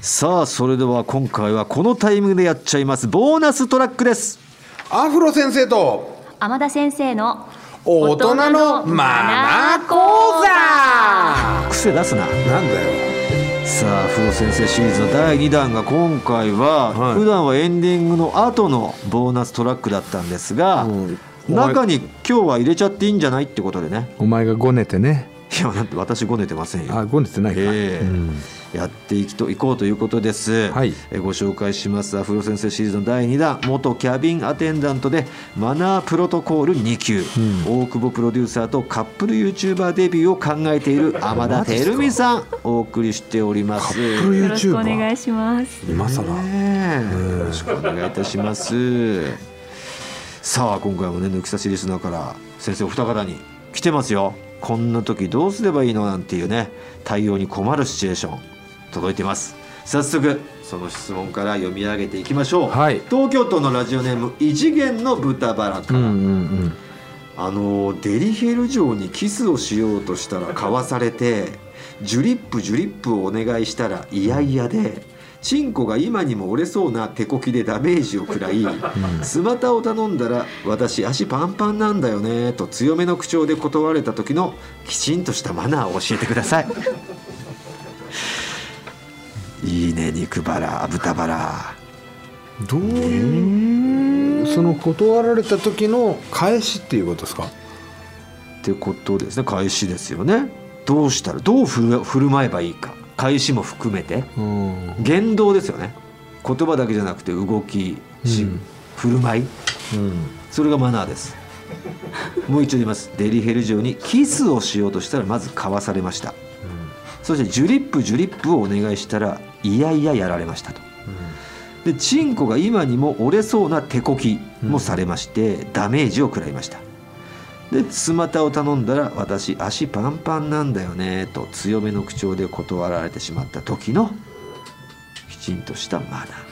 さあそれでは今回はこのタイミングでやっちゃいますボーナストラックです。アフロ先生と天田先生の大人のマナー講座。癖出すな。なんだよ。さあ風呂先生シリーズの第2弾が今回は、はい。普段はエンディングの後のボーナストラックだったんですが、うん。中に今日は入れちゃっていいんじゃないってことでね。お前がごねてね。いや私ごねてませんよ。あごねてないか、ええ。うんやっていきといこうということです、はい。えご紹介します。アフロ先生シリーズの第2弾元キャビンアテンダントでマナープロトコール2級、大久保プロデューサーとカップル YouTuber デビューを考えている天田照美さんお送りしております。よろしくお願いします今更。ねえ。よろしくお願いいたします。さあ今回もね抜き差しリスナーから先生お二方に来てますよ。こんな時どうすればいいのなんていうね対応に困るシチュエーション届いてます。早速その質問から読み上げていきましょう、はい。東京都のラジオネーム異次元の豚バラから、うんうんうん。あのデリヘル城にキスをしようとしたら 買わされてジュリップジュリップをお願いしたらいやいやでチンコが今にも折れそうな手こきでダメージを食らい、スマタを頼んだら「私足パンパンなんだよね」と強めの口調で断られた時のきちんとしたマナーを教えてください。いいね肉バラ豚バラ。どういうその断られた時の返しっていうことですか？ってことですね。返しですよね。どうしたらどう振る舞えばいいか。返しも含めて。うん。言動ですよね。言葉だけじゃなくて動きし、うん。振る舞い。うん。それがマナーです。もう一度言います。デリヘル城にキスをしようとしたらまず交わされました。そしてジュリップジュリップをお願いしたらいやいややられましたと。でチンコが今にも折れそうな手こきもされまして、ダメージを食らいました。でスマタを頼んだら私足パンパンなんだよねと強めの口調で断られてしまった時のきちんとしたマナー。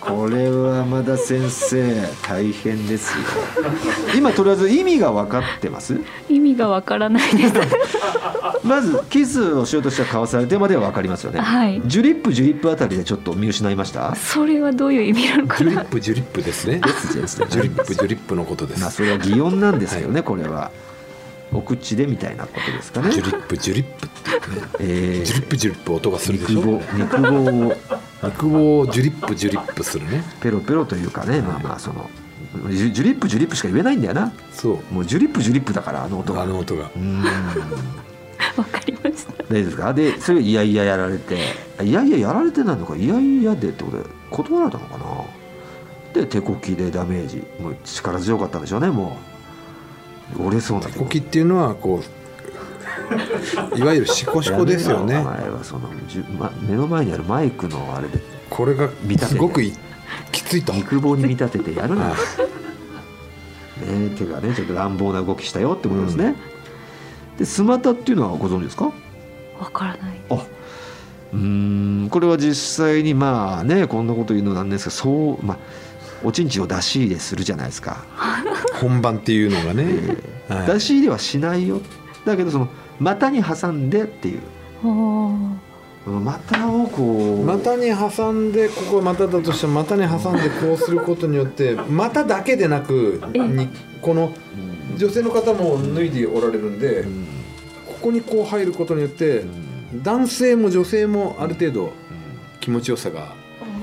これはまだ先生大変ですよ。今とりあえず意味が分かってます？意味がわからないです。まずキスをしようとしたら交わされてまでは分かりますよね、はい。ジュリップジュリップあたりでちょっと見失いました？それはどういう意味なのかジュリなップジュリップですね。ですね。ジュリップジュリップのことです、まあそれは擬音なんですけどね、これは。お口でみたいなことですかね。ジュリップジュリップっていうね。えー。ジュリップジュリップ音がするでし肉ょ棒肉棒を肉棒をジュリップジュリップするね。ペロペロというかね、まあまあそのジュジュリップジュリップしか言えないんだよな。そう。もうジュリップジュリップだからあの音が。あの音が。うーん。わかりました。大丈夫ですか？でそれをいやいややられていやいややられてないのか。いやいやでってことで断られたのかな？で手こきでダメージ。もう力強かったんでしょうねもう。折れそうな手手こきっていうのはこう いわゆるシコシコですよね。お前はそのじゅ、ま、目の前にあるマイクのあれでこれがすごくいきついと肉棒に見立ててやるな、はね、手がねちょっと乱暴な動きしたよってことですね、でスマタっていうのはご存知ですか？わからない。あうーんこれは実際にまあねこんなこと言うのなんですがそうまあおちんちんを出し入れするじゃないですか、本番っていうのがね、はい。出し入れはしないよ。だけどその股に挟んでっていう。股をこう。股に挟んでここ股だとしても股に挟んでこうすることによって股だけでなくにこのうん女性の方も脱いでおられるんでうん。ここにこう入ることによってうん。男性も女性もある程度気持ちよさが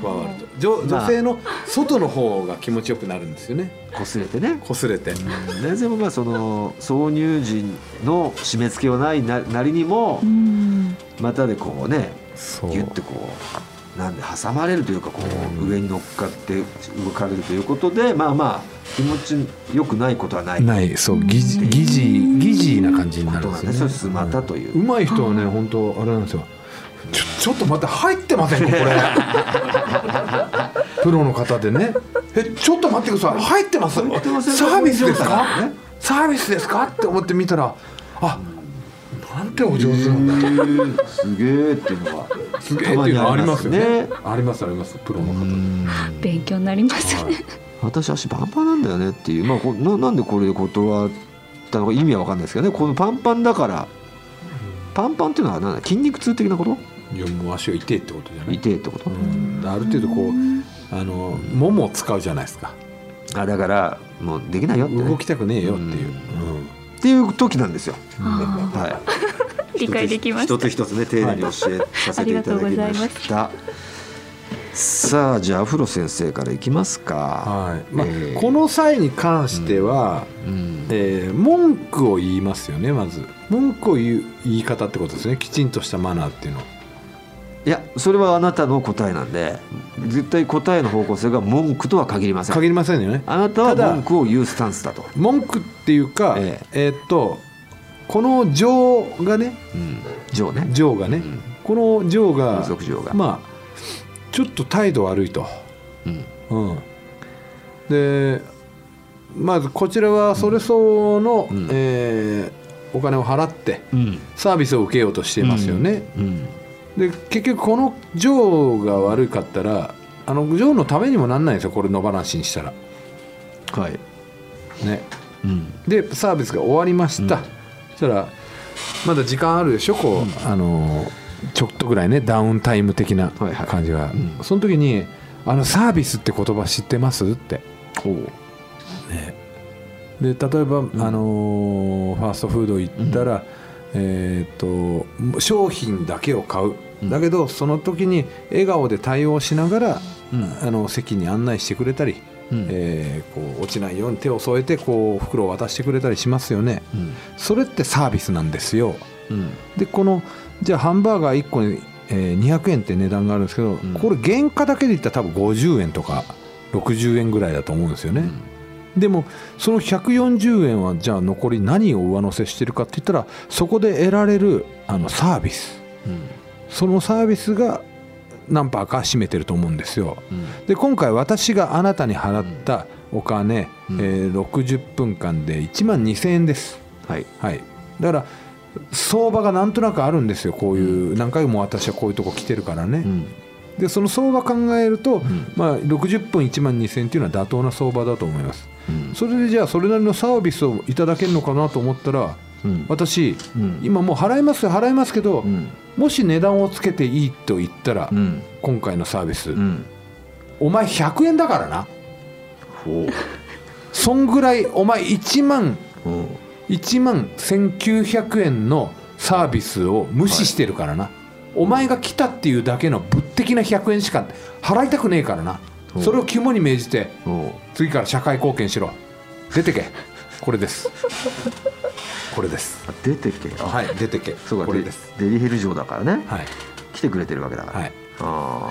加わると。女まあ。女性の外の方が気持ちよくなるんですよね。擦れてね。擦れて。なぜもまあその挿入時の締め付けはないななりにもうん。股でこうねギュッてこうなんで挟まれるというかこう上に乗っかって動かれるということでまあまあ気持ちよくないことはない。ない。そう疑似疑似な感じになことるんですよね。なんでそれスマタという。うまい人はね本当あれなんですよちょちょっと待って入ってませんかこれ。プロの方でね。えちょっと待ってください。入ってます。サービスですか？ねサービスですか？って思って見たらあなんてお上手なんだ。すげえっていうのはすげえっていうのありますよね。ありますありますプロの方勉強になりますね。私足パンパンなんだよねっていう。まあこななんでこれで断ったのか意味は分かんないですけどね。このパンパンだから。パンパンっていうのは何だ筋肉痛的なこと？いやもう足が痛いってことじゃない？痛えってこと、うん。ある程度こうあのももを使うじゃないですか。あだからもうできないよってね、動きたくねえよっていう、うん。うん。っていう時なんですよ。あはい。理解できました。一つ一つね丁寧に教えさせていただきました。さあじゃあアフロ先生からいきますか。はい。まあえー。この際に関しては、うん。えー文句を言いますよねまず。文句を言う言い方ってことですね。きちんとしたマナーっていうのいやそれはあなたの答えなんで絶対答えの方向性が文句とは限りません。限りませんよねあなたは文句を言うスタンスだと。文句っていうかええーっとこの情がねうん。ジョーね。情がね、うんこの情が風俗嬢が。まあちょっと態度悪いと、うん。うん、でまずこちらはそれ相応の、うんえーお金を払ってうん。サービスを受けようとしていますよね、うん。で結局このジョーが悪かったらあのジョーのためにもなんないんですよこれ野放しにしたら。はい。ね。うん。でサービスが終わりました、うん。そしたらまだ時間あるでしょこう、あのちょっとぐらいねダウンタイム的なはいはい。感じが、うん。その時に「あのサービスって言葉知ってます?」って。ほう。で例えば、ん。あのーファーストフード行ったら、えー、と商品だけを買う、うんだけどその時に笑顔で対応しながら、うん。あの席に案内してくれたり、うん。えーこう落ちないように手を添えてこう袋を渡してくれたりしますよねうん。それってサービスなんですようん。でこのじゃあハンバーガー1個に、えー200円って値段があるんですけど、んこれ原価だけで言ったら多分50円とか60円ぐらいだと思うんですよね、でもその140円はじゃあ残り何を上乗せしてるかって言ったらそこで得られるあのサービス。うん。そのサービスが何パーか占めてると思うんですよ。うん。で今回私があなたに払ったお金、うん。えー60分間で1万2000円です。はい。はい。だから相場がなんとなくあるんですよ。こういう何回も私はこういうとこ来てるからね、うん。でその相場考えると、んまあ、60分1万2000円っていうのは妥当な相場だと思いますうん。それでじゃあそれなりのサービスをいただけるのかなと思ったらうん。私うん。今もう払いますよ払いますけど、うん。もし値段をつけていいと言ったら、うん。今回のサービス、うん。お前100円だからなほ そんぐらいお前1万う。うん。1万1900円のサービスを無視してるからな、お前が来たっていうだけの物的な100円しか払いたくねえからなうんそれを肝に銘じて次から社会貢献しろ出てけこれですこれですあ出てけ。あはい出てけそうか。これですデデリヘル城だからね。はい来てくれてるわけだから。はいあ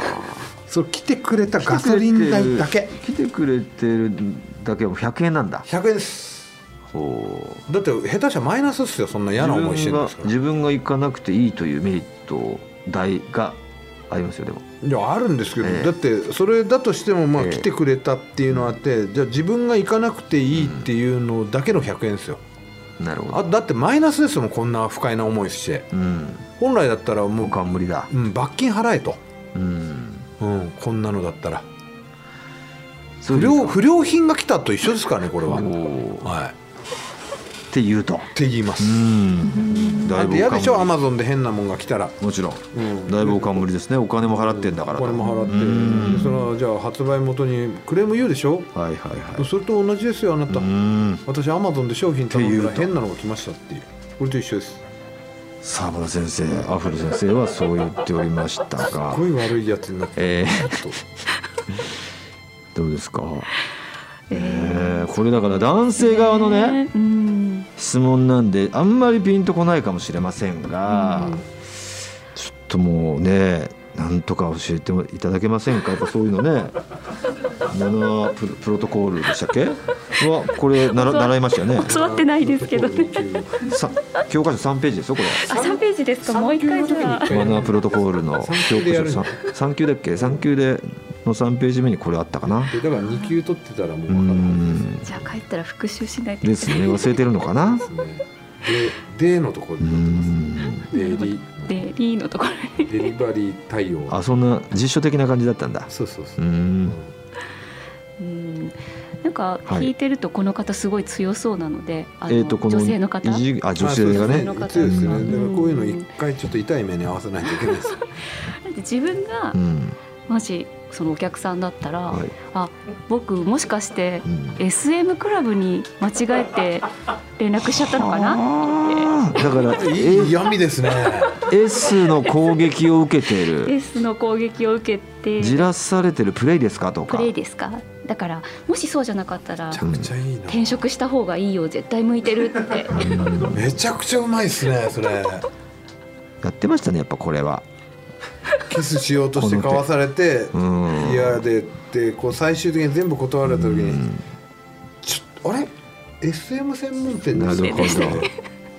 それ来てくれたあ。ガソリン代だけ来てくれてるだけはもう100円なんだ。100円ですほう。だって下手したらマイナスっすよそんな嫌な思いしてるんですから自分が自分が行かなくていいというメリット代がありますよでも。いやあるんですけど、ええ。だってそれだとしてもまあええ。来てくれたっていうのあって、じゃあ自分が行かなくていいっていうのだけの100円ですよ、なるほど。あだってマイナスですもんこんな不快な思いして。うん。本来だったらもう、冠だ。うん、罰金払えと、うん。うん、こんなのだったら。不良不良品が来たと一緒ですからねこれは、はい、って言うと。って言います、ん。だいぶ嫌でしょ？アおマゾンで変なもんが来たら、冠もちろん。うん。だいぶお冠ですね。お金も払ってんだから。おと。金も払ってそのじゃあ発売元にクレーム言うでしょ、はいはいはい。それと同じですよあなた、うん。私アマゾンで商品頼んだらっていうと変なのが来ましたっていう。これと一緒です。沢村先生、アフロ先生はそう言っておりましたが。すご、い悪いやつになってえー、どうですか？えー、これだから男性側のねうん質問なんであんまりピンとこないかもしれませんが、うんちょっともうねなんとか教えていただけませんか？やっぱそういうのね。マナープロプロトコールでしたっけ？はこれなら習いましたよね。教わってないですけどね。さ教科書3ページですよこれ。あ三ページですか？もう一回じゃあ。マナープロトコールの三教科書3級だっけ？3級での3ページ目にこれあったかな？だから2級取ってたらもうう分かるはずん帰ったら復習しないとです ね。忘れてるのかな。ですね。ででのところうにんデリでリーのところに。デリバリー対応。あそんな実書的な感じだったんだ。そうそうそう。う、ん。うん。でなんかはい。聞いてるとこの方すごい強そうなので、あのえー、とこの女性の方？あ女性がね。強いですね。だうん。こういうの一回ちょっと痛い目に合わせないといけないです。だって自分がうんもしそのお客さんだったら、はい。あ僕もしかしてうん。SM クラブに間違えて連絡しちゃったのかな？あー。だから いいえ嫌味ですね。S の攻撃を受けている S の攻撃を受けてじらされてるプレイですか？とプか。レイですか？だからもしそうじゃなかったらめちゃくちゃいいな。転職した方がいいよ絶対向いてるって。めちゃくちゃうまいですねそれ。やってましたねやっぱこれはキスしようとして交わされてうん。嫌ででこう最終的に全部断られた時にちょあれ？SM 専門店ですよなるほど。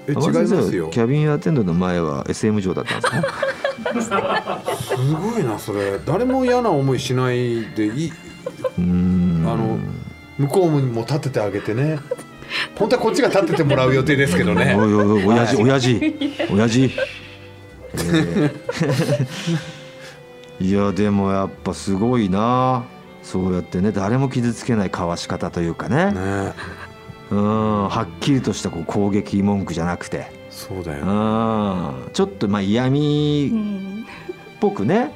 え違いますよ。キャビンアテンドの前は SM 上だったんですか？すごいなそれ。誰も嫌な思いしないでいい。うん。あの向こうにも立ててあげてね。本当はこっちが立ててもらう予定ですけどね。おいおいおい親父。親父。親父、えー いやでもやっぱすごいな。そうやってね誰も傷つけないかわし方というかね。ね。うんはっきりとしたこう攻撃文句じゃなくて。そうだよ、うん。ちょっとまあ嫌う味ん。っぽくね、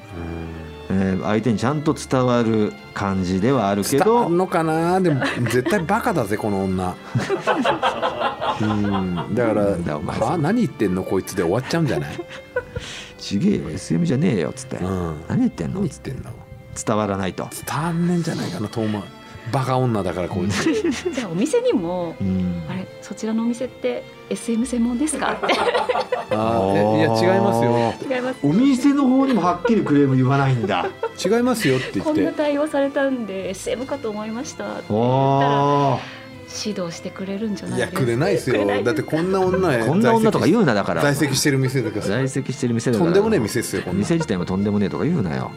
うん。えー相手にちゃんと伝わる感じではあるけど。伝わるのかな？でも絶対バカだぜこの女。うん。だからなん。だお前「は何言ってんのこいつ」で終わっちゃうんじゃない、ちげえよ SM じゃねえよっつって、うん、何言ってんの？何言ってんの伝わらないと、伝わんねえんじゃないかな遠回バカ女だからこいつ。じゃあお店にもうん。あれそちらのお店って SM 専門ですか？って。あーえいや違いますよ。違いますお店の方にもはっきりクレーム言わないんだ。違いますよって言こんなって対応されたんで SM かと思いましたって言ったらお指導してくれるんじゃないですか？いやくれないですよ。だってこんな女 こんな女とか言うなだから。在籍してる店だか。ら在籍してる店だか。らとんでもねえ店ですよ店自体もとんでもねえとか言うなよ。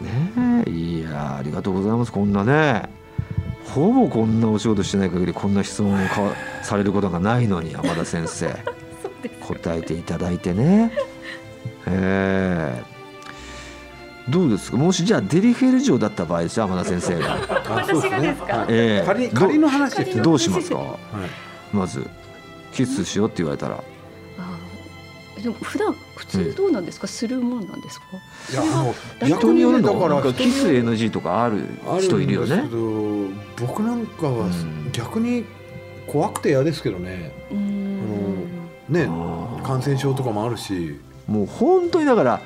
ねえいやありがとうございますこんなね。ほぼこんなお仕事してない限りこんな質問をかされることがないのに山田先生。答えていただいてね。ええどうですか？もしじゃあデリヘル嬢だった場合ですよ山田先生が、あそう私がですか？はいええ。仮仮の話ですよ。どうしますか？はい。まずキスしようって言われたら。あーでも普段普通どうなんですか、するもんなんですか？いやあの人逆にねだからなんかキス NG とかある人いるよね。僕なんかはうん。逆に怖くて嫌ですけどね。うーんね感染症とかもあるし。もう本当にだから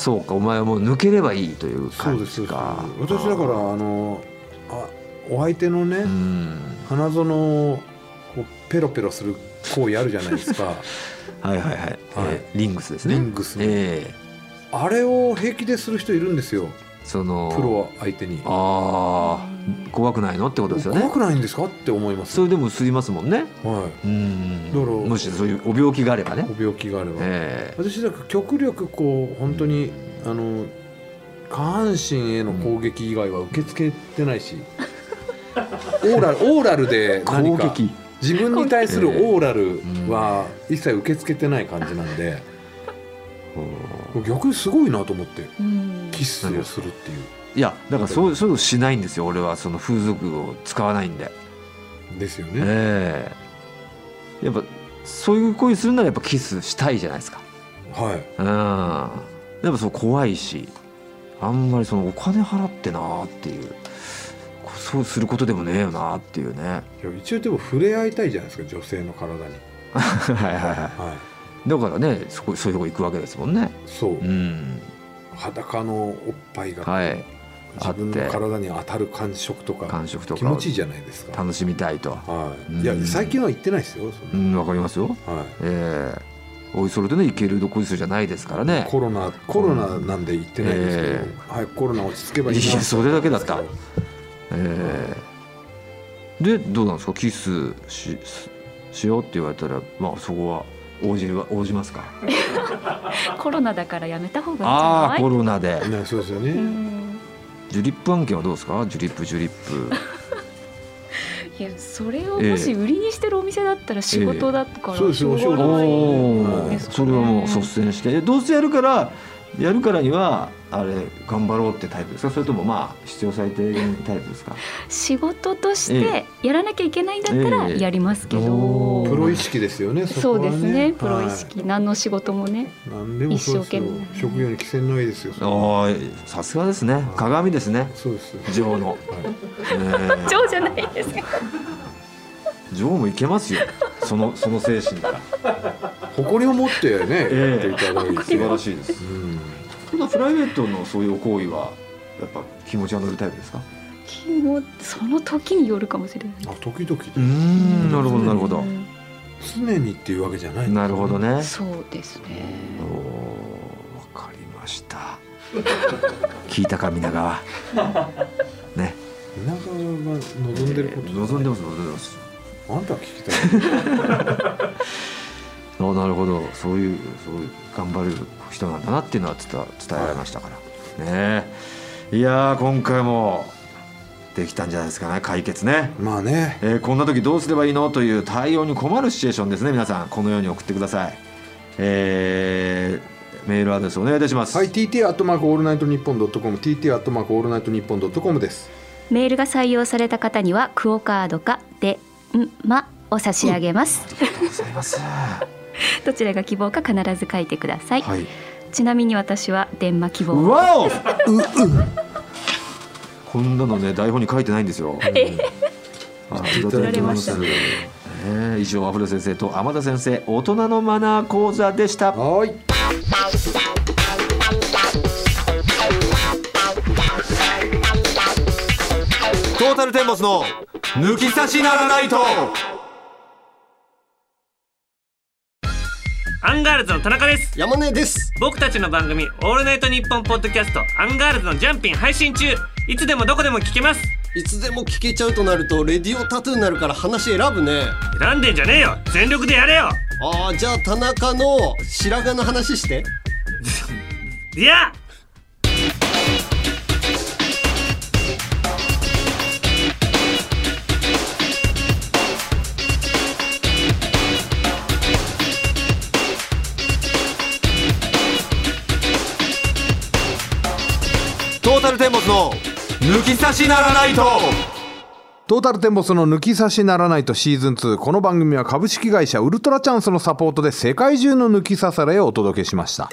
そうかお前はもう抜ければいいという感そうですそうです。じか私だからあのあお相手のね、うん。花園をこうペロペロする行為あるじゃないですか。はいはいはい、えーリングスですね。リングスね。えあれを平気でする人いるんですよ。えそのプロ相手に。ああ怖くないのってことですよね。怖くないんですかって思います。それでも吸いますもんね。はうん。だからもしそういうお病気があればね。いお病気があれば、ええ。私だから極力こう本当にあの下半身への攻撃以外は受け付けてないし、オーラルオーラルで何か。攻撃。自分に対するオーラルは一切受け付けてない感じなんで、逆にすごいなと思って。うんキスをするっていう。いやだからそうそういうのしないんですよ俺はその風俗を使わないんで。ですよね、ええ。やっぱそういう行為するならやっぱキスしたいじゃないですか。はい。うん。やっぱそう怖いしあんまりそのお金払ってなーっていう。こそうすることでもねえよなっていうね。いや一応でも触れ合いたいじゃないですか女性の体に。はいはいははい。だからねそこそういうとこ行くわけですもんね。そう、うん裸のおっぱいがはい。自分の体に当たる感触とか感触とか。を気持ちいいじゃないですか。楽しみたいと。はい、うん。いや最近は行ってないですよそうんんわかりますよ。はい。ええ。おいそれでね行けるどこいするじゃないですからね。コロナコロナなんで行ってないんですけど、えはいコロナ落ち着けばいいいやそれだけだった。ええ。でどうなんですか？キスししようって言われたらまあそこは応じるは応じますか？コロナだからやめた方がいいんじああコロナで。ねそうですよね、うん。ジュリップ案件はどうですか？ジュリップジュリップ。いやそれをもし売りにしてるお店だったら仕事だからそうですよしょうがないおおですかねそれはもう率先して。えどうせやるからやるからにはあれ頑張ろうってタイプですか？それともまあ必要最低限タイプですか？仕事としてやらなきゃいけないんだったらええ。やりますけど、おー。プロ意識ですよねそうですね。プロ意は識、何の仕事もねい何でもそうですよ。一生懸命。職業に寄せないですよおーいさすがですね。鏡ですね。そうですジョーの、え。上じゃないですかージョーもいけますよ。そのその精神から誇りを持ってね、ええ。やっていただいて。素晴らしいです。うん。ただプライベートのそういう行為はやっぱ気持ちが乗るタイプですか？気もその時によるかもしれない。あ時々うーんなるほどなるほど。うん常にっていうわけじゃないなるほどね。そうですね。おーわかりました。聞いたか皆川。ね。皆川が望んでること望んでます望んでます。あんたは聞きたい。あなるほど。そういうそういう頑張る人なんだなっていうのは伝伝えられましたから、ね。えいやー今回もできたんじゃないですかね解決ね、まあね。えーこんな時どうすればいいのという対応に困るシチュエーションですね。皆さんこのように送ってください、えーメールアドレスお願いいたします、はい TT アットマークオールナイトニッポンドットコム TT アットマークオールナイトニッポンドットコムです。メールが採用された方にはクオカードかでんまを差し上げます、ありがとうございます。はどちらが希望か必ず書いてください、い。ちなみに私は電話希望。わおこんなのね台本に書いてないんですよ。ありがとうございます。取られえー以上アフロ先生と天田先生大人のマナー講座でした。はーいトータルテンボスの抜き差しならナイト。アンガールズの田中です。山根です。僕たちの番組「オールナイトニッポン」ポッドキャスト「アンガールズのジャンピン」配信中。いつでもどこでも聞けます。いつでも聞けちゃうとなるとレディオタトゥーになるから話選ぶね。選んでんじゃねえよ。全力でやれよ。あーじゃあ田中の白髪の話して。いやルテンボスの抜き差しならないと。トータルテンボスの抜き差しならないとシーズン2この番組は株式会社ウルトラチャンスのサポートで世界中の抜き差されをお届けしました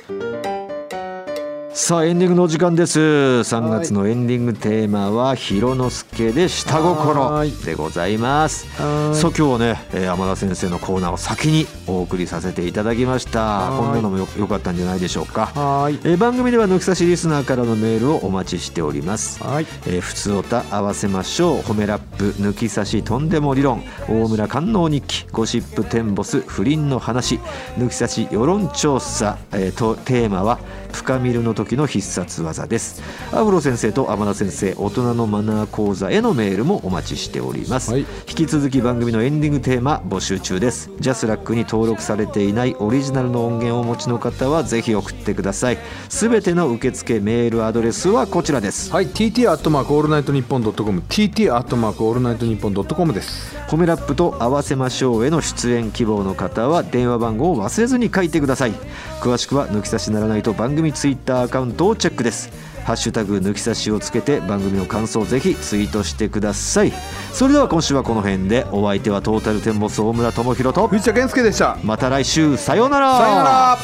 さあエンディングのお時間です。3月のエンディングテーマは「広之助で下心はい」でございます。はい。そう今日はね、えー天田先生のコーナーを先にお送りさせていただきました。はい。こんなのもよよかったんじゃないでしょうか。えー番組では抜き差しリスナーからのメールをお待ちしております。はい。えー、普通おた合わせましょう。褒めラップ抜き差しとんでも理論。大村官能日記。ゴシップテンボス不倫の話。抜き差し世論調査、えーとテーマは深見るの時の必殺技です。アフロ先生と天田先生大人のマナー講座へのメールもお待ちしております、はい。引き続き番組のエンディングテーマ募集中です。ジャスラックに登録されていないオリジナルの音源をお持ちの方はぜひ送ってください。すべての受付メールアドレスはこちらです。はい TT アットマークオールナイトニッポンドットコム TT アットマークオールナイトニッポンドットコムです。褒めラップと合わせましょうへの出演希望の方は電話番号を忘れずに書いてください詳しくは抜き差しならないと番組ツイッターアカウントをチェックです。ハッシュタグ抜き差しをつけて番組の感想をぜひツイートしてください。それでは今週はこの辺でお相手はトータルテンボス大村智広と藤田健介でした。また来週さようなら。さよなら。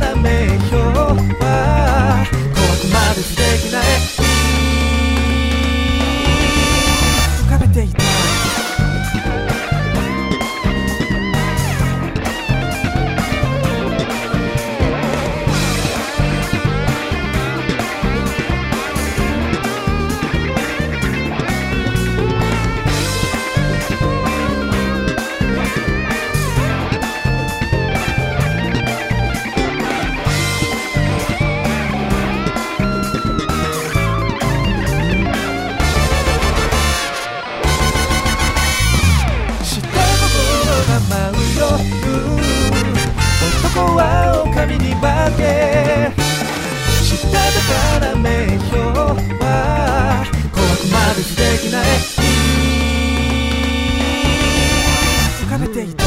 から名標はここまで素敵な絵け。ったたから名表は怖くまでできない。浮かべていた。